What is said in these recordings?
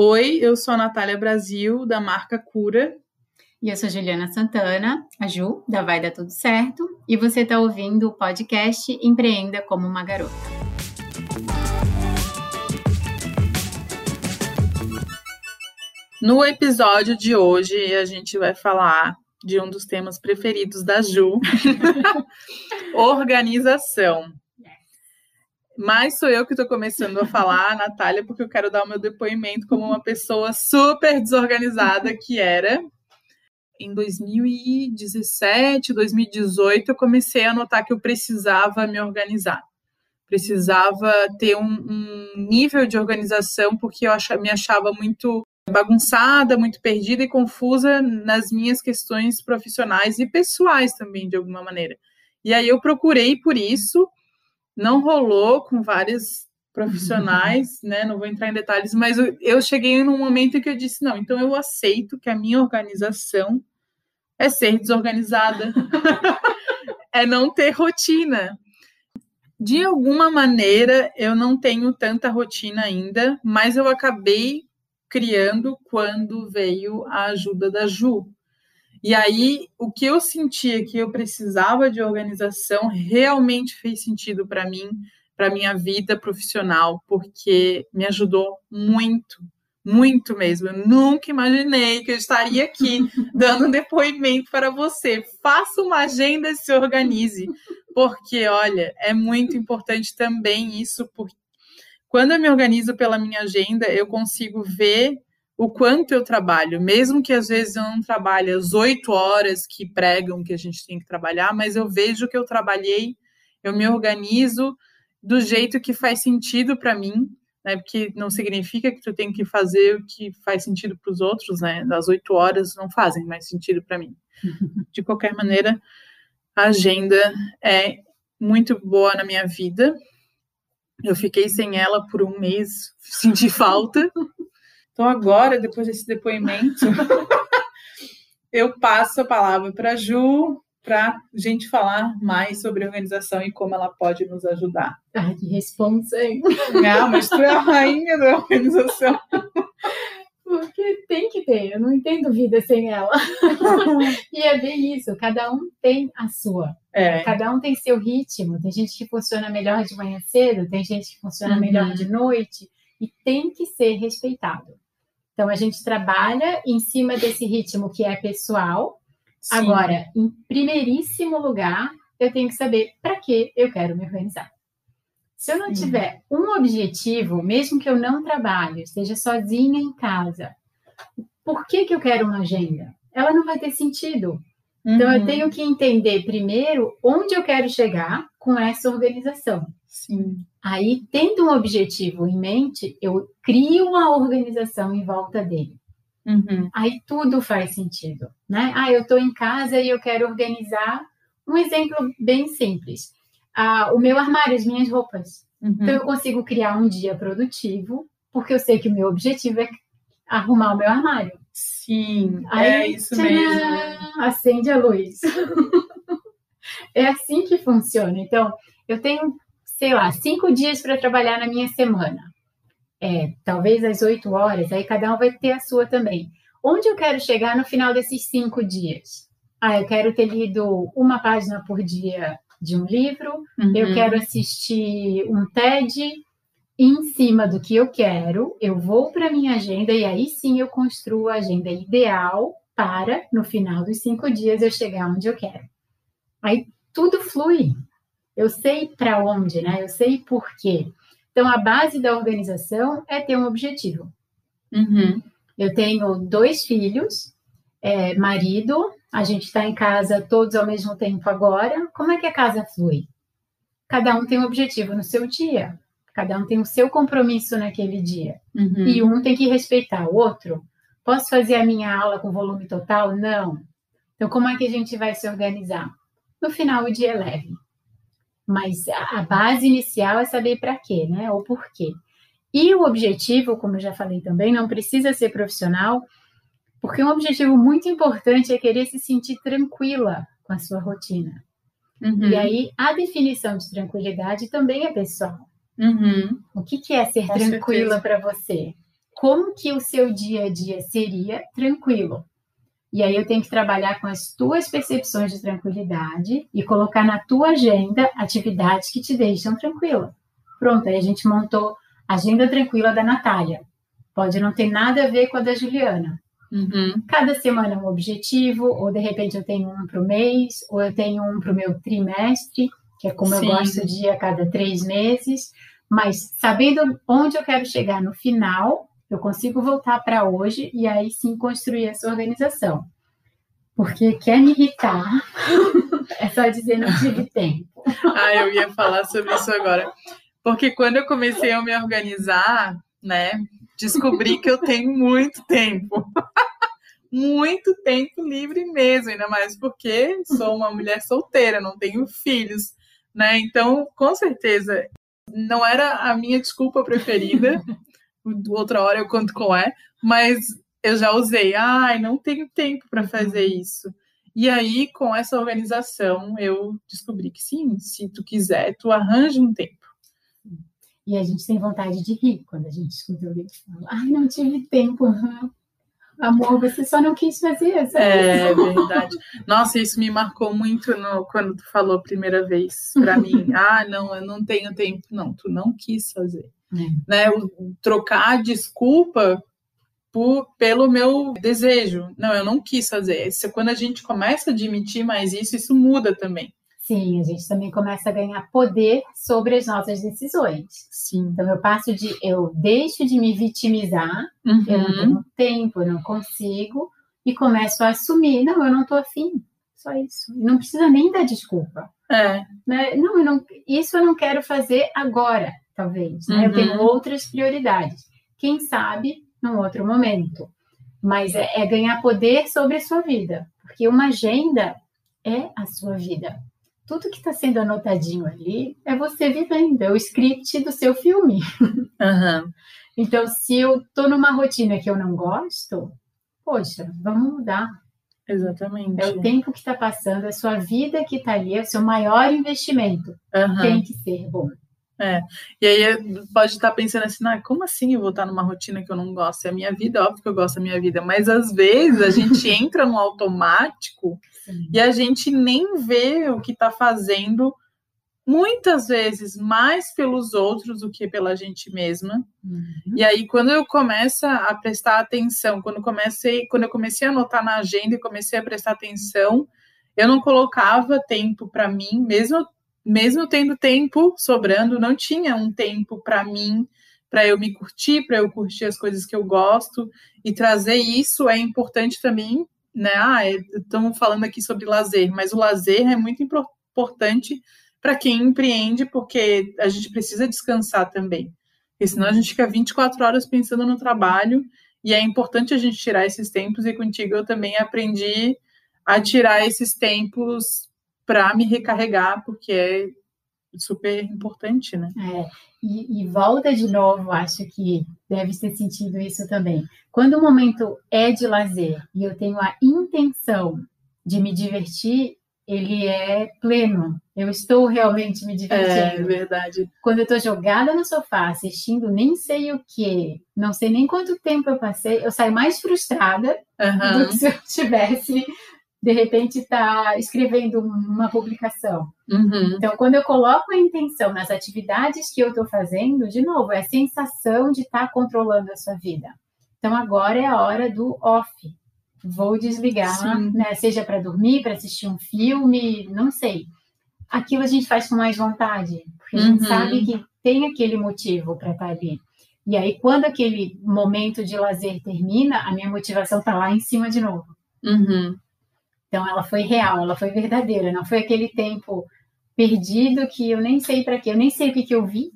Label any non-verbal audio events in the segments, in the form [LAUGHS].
Oi, eu sou a Natália Brasil, da marca Cura. E eu sou Juliana Santana, a Ju, da Vai Dar Tudo Certo. E você está ouvindo o podcast Empreenda como uma Garota. No episódio de hoje, a gente vai falar de um dos temas preferidos da Ju: [LAUGHS] organização. Mas sou eu que estou começando a falar, [LAUGHS] Natália, porque eu quero dar o meu depoimento como uma pessoa super desorganizada que era. Em 2017, 2018, eu comecei a notar que eu precisava me organizar. Precisava ter um, um nível de organização, porque eu achava, me achava muito bagunçada, muito perdida e confusa nas minhas questões profissionais e pessoais também, de alguma maneira. E aí eu procurei por isso não rolou com vários profissionais, né? Não vou entrar em detalhes, mas eu cheguei num momento em que eu disse: não, então eu aceito que a minha organização é ser desorganizada, [LAUGHS] é não ter rotina. De alguma maneira, eu não tenho tanta rotina ainda, mas eu acabei criando quando veio a ajuda da Ju. E aí, o que eu sentia que eu precisava de organização realmente fez sentido para mim, para minha vida profissional, porque me ajudou muito, muito mesmo. Eu nunca imaginei que eu estaria aqui [LAUGHS] dando um depoimento para você. Faça uma agenda e se organize, porque olha, é muito importante também isso, porque quando eu me organizo pela minha agenda, eu consigo ver o quanto eu trabalho, mesmo que às vezes eu não trabalhe as oito horas que pregam que a gente tem que trabalhar, mas eu vejo que eu trabalhei, eu me organizo do jeito que faz sentido para mim, né? Porque não significa que tu tem que fazer o que faz sentido para os outros, né? Das oito horas não fazem mais sentido para mim. [LAUGHS] De qualquer maneira, a agenda é muito boa na minha vida. Eu fiquei sem ela por um mês, [LAUGHS] senti falta. Então, agora, depois desse depoimento, [LAUGHS] eu passo a palavra para a Ju, para a gente falar mais sobre organização e como ela pode nos ajudar. Ai, que responsa, hein? Não, mas tu é a rainha da organização. Porque tem que ter, eu não entendo vida sem ela. [LAUGHS] e é bem isso, cada um tem a sua. É. Cada um tem seu ritmo. Tem gente que funciona melhor de manhã cedo, tem gente que funciona uhum. melhor de noite, e tem que ser respeitado. Então, a gente trabalha em cima desse ritmo que é pessoal. Sim. Agora, em primeiríssimo lugar, eu tenho que saber para que eu quero me organizar. Se eu não Sim. tiver um objetivo, mesmo que eu não trabalhe, esteja sozinha em casa, por que, que eu quero uma agenda? Ela não vai ter sentido. Então, uhum. eu tenho que entender primeiro onde eu quero chegar com essa organização. Sim. Aí, tendo um objetivo em mente, eu crio uma organização em volta dele. Uhum. Aí tudo faz sentido, né? Ah, eu estou em casa e eu quero organizar. Um exemplo bem simples: ah, o meu armário, as minhas roupas. Uhum. Então, eu consigo criar um dia produtivo, porque eu sei que o meu objetivo é arrumar o meu armário. Sim, Aí, é isso tcharam, mesmo. Acende a luz. [LAUGHS] é assim que funciona. Então, eu tenho sei lá, cinco dias para trabalhar na minha semana. É, talvez às oito horas, aí cada um vai ter a sua também. Onde eu quero chegar no final desses cinco dias? Ah, eu quero ter lido uma página por dia de um livro, uhum. eu quero assistir um TED, em cima do que eu quero, eu vou para minha agenda e aí sim eu construo a agenda ideal para, no final dos cinco dias, eu chegar onde eu quero. Aí tudo flui, eu sei para onde, né? Eu sei por quê. Então, a base da organização é ter um objetivo. Uhum. Eu tenho dois filhos, é, marido, a gente está em casa todos ao mesmo tempo agora. Como é que a casa flui? Cada um tem um objetivo no seu dia, cada um tem o seu compromisso naquele dia. Uhum. E um tem que respeitar o outro. Posso fazer a minha aula com volume total? Não. Então, como é que a gente vai se organizar? No final, o dia é leve. Mas a base inicial é saber para quê, né? Ou por quê. E o objetivo, como eu já falei também, não precisa ser profissional, porque um objetivo muito importante é querer se sentir tranquila com a sua rotina. Uhum. E aí, a definição de tranquilidade também é pessoal. Uhum. O que, que é ser com tranquila para você? como que o seu dia a dia seria tranquilo. E aí eu tenho que trabalhar com as tuas percepções de tranquilidade e colocar na tua agenda atividades que te deixam tranquila. Pronto, aí a gente montou a agenda tranquila da Natália. Pode não ter nada a ver com a da Juliana. Uhum. Cada semana é um objetivo, ou de repente eu tenho um para o mês, ou eu tenho um para o meu trimestre, que é como Sim. eu gosto de ir a cada três meses. Mas sabendo onde eu quero chegar no final, eu consigo voltar para hoje e aí sim construir essa organização. Porque quer me irritar, [LAUGHS] é só dizer não tive tempo. [LAUGHS] ah, eu ia falar sobre isso agora. Porque quando eu comecei a me organizar, né, descobri que eu tenho muito tempo. [LAUGHS] muito tempo livre mesmo, ainda mais porque sou uma mulher solteira, não tenho filhos, né? Então, com certeza, não era a minha desculpa preferida. Outra hora eu conto qual é, mas eu já usei. Ai, não tenho tempo para fazer isso. E aí, com essa organização, eu descobri que sim, se tu quiser, tu arranja um tempo. E a gente tem vontade de rir quando a gente escuta alguém falar, ai, não tive tempo. Amor, você só não quis fazer. Sabe? É verdade. Nossa, isso me marcou muito no, quando tu falou a primeira vez para mim. [LAUGHS] Ah, não, eu não tenho tempo. Não, tu não quis fazer. É. Né? Trocar desculpa por, pelo meu desejo. Não, eu não quis fazer. Isso, quando a gente começa a admitir mais isso, isso muda também. Sim, a gente também começa a ganhar poder sobre as nossas decisões. Sim. Então eu passo de eu deixo de me vitimizar, uhum. eu não tenho tempo, eu não consigo, e começo a assumir, não, eu não estou afim. Só isso. Não precisa nem dar desculpa. É. Né? Não, eu não, isso eu não quero fazer agora, talvez. Né? Uhum. Eu tenho uhum. outras prioridades. Quem sabe num outro momento. Mas é, é ganhar poder sobre a sua vida. Porque uma agenda é a sua vida tudo que está sendo anotadinho ali é você vivendo, é o script do seu filme. [LAUGHS] Uhum. então, se eu estou numa rotina que eu não gosto, poxa, vamos mudar. Exatamente. É o tempo que está passando, é a sua vida que está ali, é o seu maior investimento. Uhum. Tem que ser bom. É. E aí pode estar pensando assim, ah, como assim eu vou estar numa rotina que eu não gosto? É a minha vida, óbvio que eu gosto da minha vida, mas às vezes a gente [LAUGHS] entra no automático Sim. e a gente nem vê o que está fazendo, muitas vezes mais pelos outros do que pela gente mesma. Uhum. E aí, quando eu começo a prestar atenção, quando comecei, quando eu comecei a anotar na agenda e comecei a prestar atenção, eu não colocava tempo para mim, mesmo mesmo tendo tempo sobrando, não tinha um tempo para mim, para eu me curtir, para eu curtir as coisas que eu gosto e trazer isso é importante também, né? Ah, é, estamos falando aqui sobre lazer, mas o lazer é muito importante para quem empreende, porque a gente precisa descansar também. Porque senão a gente fica 24 horas pensando no trabalho e é importante a gente tirar esses tempos e contigo eu também aprendi a tirar esses tempos para me recarregar, porque é super importante, né? É, e, e, volta de novo, acho que deve ter sentido isso também. Quando o momento é de lazer e eu tenho a intenção de me divertir, ele é pleno. Eu estou realmente me divertindo. É verdade. Quando eu estou jogada no sofá assistindo nem sei o que, não sei nem quanto tempo eu passei, eu saio mais frustrada uhum. do que se eu tivesse de repente está escrevendo uma publicação. Uhum. Então, quando eu coloco a intenção nas atividades que eu estou fazendo, de novo, é a sensação de estar tá controlando a sua vida. Então, agora é a hora do off. Vou desligar, né? seja para dormir, para assistir um filme, não sei. Aquilo a gente faz com mais vontade, porque a gente uhum. sabe que tem aquele motivo para estar tá ali. E aí, quando aquele momento de lazer termina, a minha motivação está lá em cima de novo. Uhum. Então ela foi real, ela foi verdadeira, não foi aquele tempo perdido que eu nem sei para quê, eu nem sei o que, que eu vi,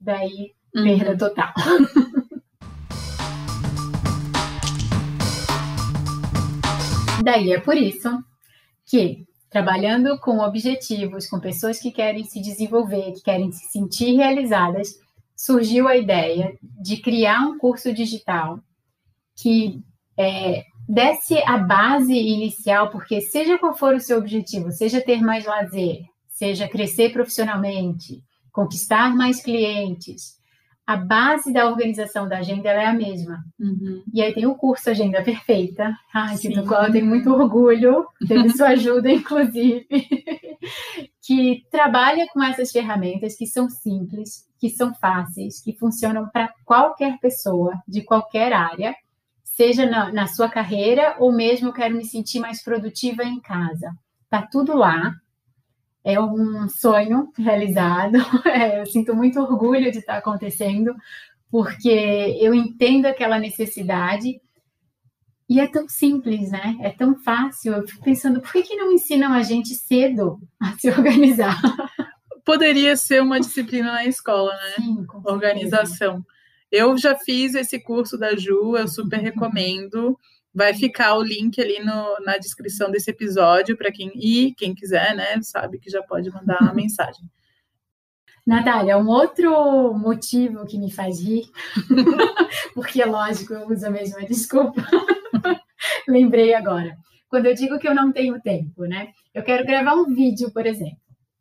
daí uhum. perda total. [LAUGHS] daí é por isso que trabalhando com objetivos, com pessoas que querem se desenvolver, que querem se sentir realizadas, surgiu a ideia de criar um curso digital que é, desse a base inicial, porque seja qual for o seu objetivo, seja ter mais lazer, seja crescer profissionalmente, conquistar mais clientes, a base da organização da agenda é a mesma. Uhum. E aí tem o curso Agenda Perfeita, ai, do qual eu tenho muito orgulho, teve sua ajuda, [LAUGHS] inclusive, que trabalha com essas ferramentas que são simples, que são fáceis, que funcionam para qualquer pessoa, de qualquer área, seja na, na sua carreira ou mesmo eu quero me sentir mais produtiva em casa. Tá tudo lá, é um sonho realizado. [LAUGHS] É, eu sinto muito orgulho de estar acontecendo, porque eu entendo aquela necessidade e é tão simples, né? É tão fácil. Eu fico pensando, por que, que não ensinam a gente cedo a se [LAUGHS] organizar? Poderia ser uma disciplina na escola, né? Sim, Organização. Eu já fiz esse curso da Ju, eu super recomendo. Vai ficar o link ali no, na descrição desse episódio para quem e quem quiser, né, sabe que já pode mandar uma [LAUGHS] mensagem. Natália, um outro motivo que me faz rir, [LAUGHS] porque é lógico, eu uso a mesma desculpa. [LAUGHS] Lembrei agora. Quando eu digo que eu não tenho tempo, né? Eu quero gravar um vídeo, por exemplo,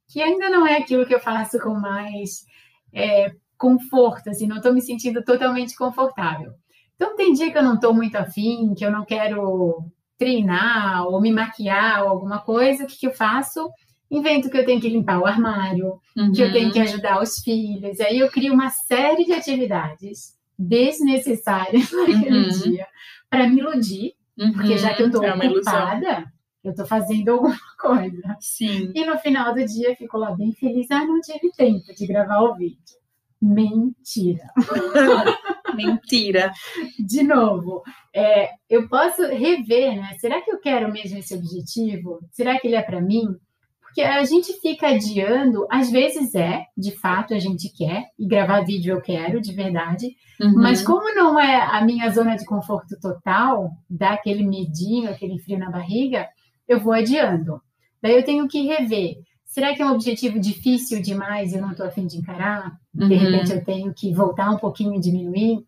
que ainda não é aquilo que eu faço com mais é, conforto, assim, não estou me sentindo totalmente confortável. Então, tem dia que eu não estou muito afim, que eu não quero treinar ou me maquiar ou alguma coisa, o que, que eu faço? Invento que eu tenho que limpar o armário, uhum. que eu tenho que uhum. ajudar os filhos. Aí eu crio uma série de atividades desnecessárias [LAUGHS] naquele uhum. dia para me iludir, uhum. porque já que eu estou é ocupada, eu estou fazendo alguma [LAUGHS] coisa. Sim. E no final do dia eu fico lá bem feliz. Ah, não tive tempo de gravar o vídeo. Mentira. [LAUGHS] Mentira. De novo, é, eu posso rever, né? Será que eu quero mesmo esse objetivo? Será que ele é para mim? Porque a gente fica adiando, às vezes é, de fato, a gente quer, e gravar vídeo eu quero, de verdade, uhum. mas como não é a minha zona de conforto total, dá aquele medinho, aquele frio na barriga, eu vou adiando. Daí eu tenho que rever. Será que é um objetivo difícil demais e eu não estou afim de encarar? De uhum. repente eu tenho que voltar um pouquinho e diminuir?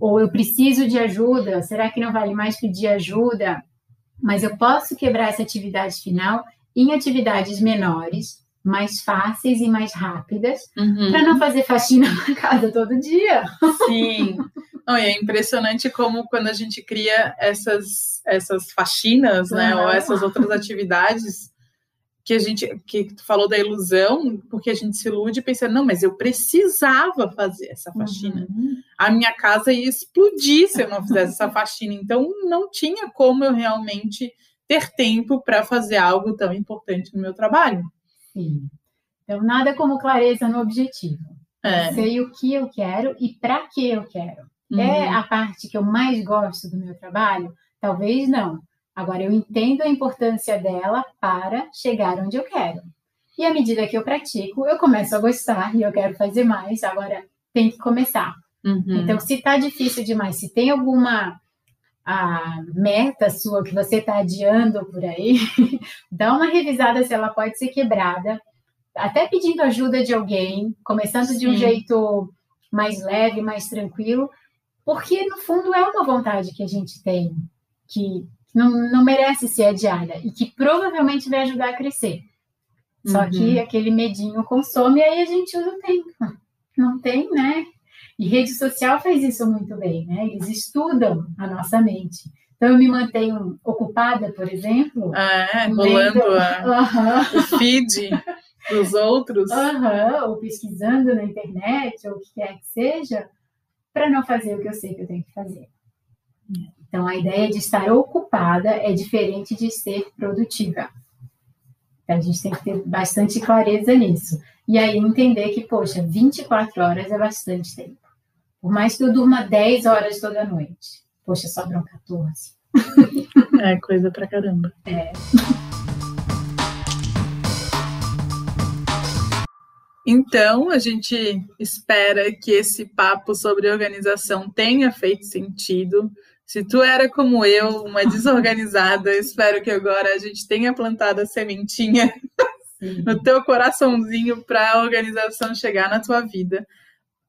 Ou eu preciso de ajuda? Será que não vale mais pedir ajuda? Mas eu posso quebrar essa atividade final em atividades menores, mais fáceis e mais rápidas, uhum. para não fazer faxina [LAUGHS] na casa todo dia. Sim. Não, é impressionante como quando a gente cria essas, essas faxinas, né, ou essas outras atividades, que a gente que tu falou da ilusão, porque a gente se ilude pensando, não, mas eu precisava fazer essa faxina. Uhum. A minha casa ia explodir se eu não fizesse essa faxina. Então não tinha como eu realmente ter tempo para fazer algo tão importante no meu trabalho. Sim. Então nada como clareza no objetivo. É. Eu sei o que eu quero e para que eu quero. É uhum. É a parte que eu mais gosto do meu trabalho? Talvez não Agora, eu entendo a importância dela para chegar onde eu quero. E à medida que eu pratico, eu começo a gostar e eu quero fazer mais. Agora, tem que começar. Uhum. Então, se está difícil demais, se tem alguma a meta sua que você está adiando por aí, [LAUGHS] dá uma revisada se ela pode ser quebrada, até pedindo ajuda de alguém, começando Sim. de um jeito mais leve, mais tranquilo, porque no fundo é uma vontade que a gente tem, que não, não merece ser adiada e que provavelmente vai ajudar a crescer. Só uhum. que aquele medinho consome e aí a gente usa o tempo. Não tem, né? E rede social faz isso muito bem, né? Eles estudam a nossa mente. Então, eu me mantenho ocupada, por exemplo. Ah, rolando uhum. [LAUGHS] o feed dos outros. Uhum. Ou pesquisando na internet, ou o que quer que seja, para não fazer o que eu sei que eu tenho que fazer. Então, a ideia de estar ocupada é diferente de ser produtiva. Então, a gente tem que ter bastante clareza nisso. E aí entender que, poxa, 24 horas é bastante tempo. Por mais que eu durma 10 horas toda noite. Poxa, sobram 14. [LAUGHS] É coisa pra caramba. É. Então, a gente espera que esse papo sobre organização tenha feito sentido, se tu era como eu, uma desorganizada, [LAUGHS] espero que agora a gente tenha plantado a sementinha Sim. no teu coraçãozinho para a organização chegar na tua vida.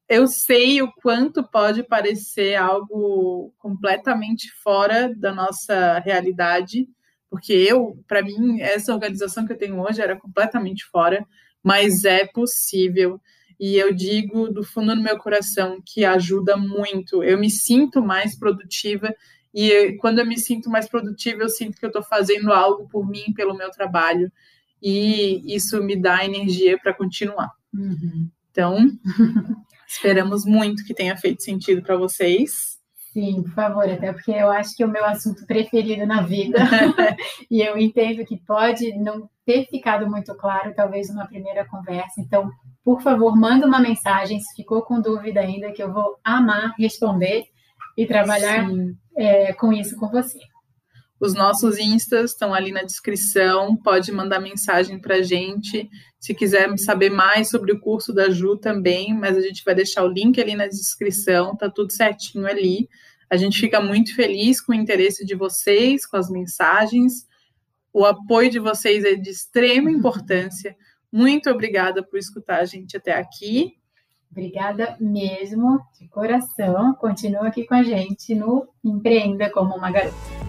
Eu sei o quanto pode parecer algo completamente fora da nossa realidade, porque eu, para mim, essa organização que eu tenho hoje era completamente fora, mas é possível. E eu digo do fundo do meu coração que ajuda muito. Eu me sinto mais produtiva e quando eu me sinto mais produtiva, eu sinto que eu estou fazendo algo por mim, pelo meu trabalho, e isso me dá energia para continuar. Uhum. Então, [LAUGHS] esperamos muito que tenha feito sentido para vocês. Sim, por favor, até porque eu acho que é o meu assunto preferido na vida. [LAUGHS] e eu entendo que pode não ter ficado muito claro, talvez numa primeira conversa. Então, por favor, manda uma mensagem se ficou com dúvida ainda, que eu vou amar responder e trabalhar é, com isso com você. Os nossos instas estão ali na descrição, pode mandar mensagem para a gente. Se quiser saber mais sobre o curso da Ju também, mas a gente vai deixar o link ali na descrição, tá tudo certinho ali. A gente fica muito feliz com o interesse de vocês, com as mensagens. O apoio de vocês é de extrema importância. Muito obrigada por escutar a gente até aqui. Obrigada mesmo, de coração. Continua aqui com a gente no Empreenda como uma Garota.